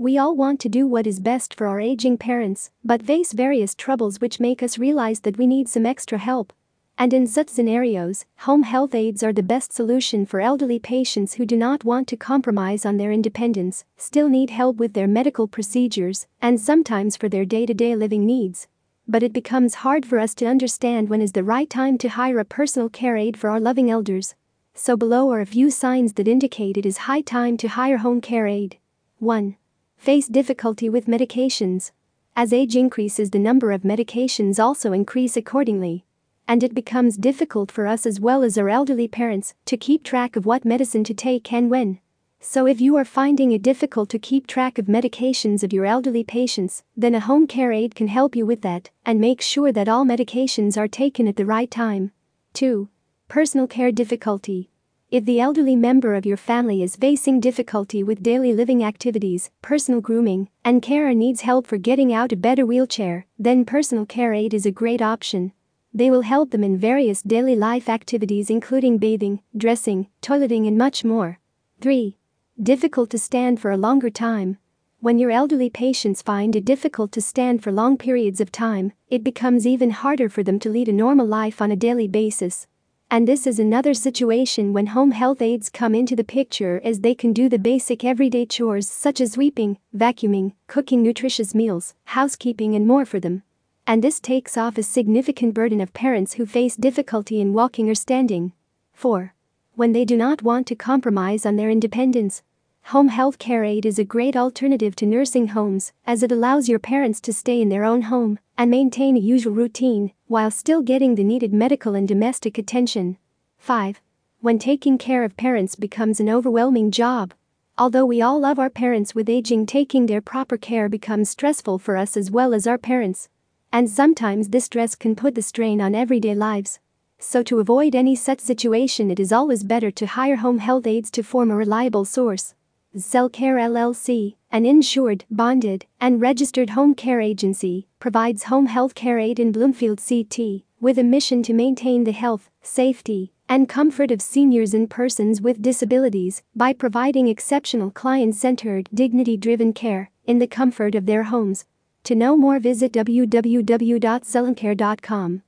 We all want to do what is best for our aging parents, but face various troubles which make us realize that we need some extra help. And in such scenarios, home health aides are the best solution for elderly patients who do not want to compromise on their independence, still need help with their medical procedures, and sometimes for their day to day living needs. But it becomes hard for us to understand when is the right time to hire a personal care aide for our loving elders. So, below are a few signs that indicate it is high time to hire home care aide. 1. Face difficulty with medications. As age increases, the number of medications also increase accordingly and it becomes difficult for us as well as our elderly parents to keep track of what medicine to take and when. So, if you are finding it difficult to keep track of medications of your elderly patients, then a home care aide can help you with that and make sure that all medications are taken at the right time. 2. Personal care difficulty. If the elderly member of your family is facing difficulty with daily living activities, personal grooming, and care or needs help for getting out of bed or wheelchair, then personal care aide is a great option. They will help them in various daily life activities including bathing, dressing, toileting, and much more. 3. Difficult to stand for a longer time. When your elderly patients find it difficult to stand for long periods of time, it becomes even harder for them to lead a normal life on a daily basis. And this is another situation when home health aides come into the picture as they can do the basic everyday chores such as sweeping, vacuuming, cooking nutritious meals, housekeeping, and more for them and this takes off a significant burden of parents who face difficulty in walking or standing. 4. When they do not want to compromise on their independence, home health care aide is a great alternative to nursing homes as it allows your parents to stay in their own home and maintain a usual routine while still getting the needed medical and domestic attention. 5. When taking care of parents becomes an overwhelming job, Although we all love our parents with aging, taking their proper care becomes stressful for us as well as our parents and sometimes this stress can put the strain on everyday lives. So, to avoid any such situation, it is always better to hire home health aides to form a reliable source. Cellcare LLC, an insured, bonded, and registered home care agency, provides home health care aid in Bloomfield CT with a mission to maintain the health, safety, and comfort of seniors and persons with disabilities by providing exceptional client centered, dignity driven care in the comfort of their homes to know more visit www.cellcare.com.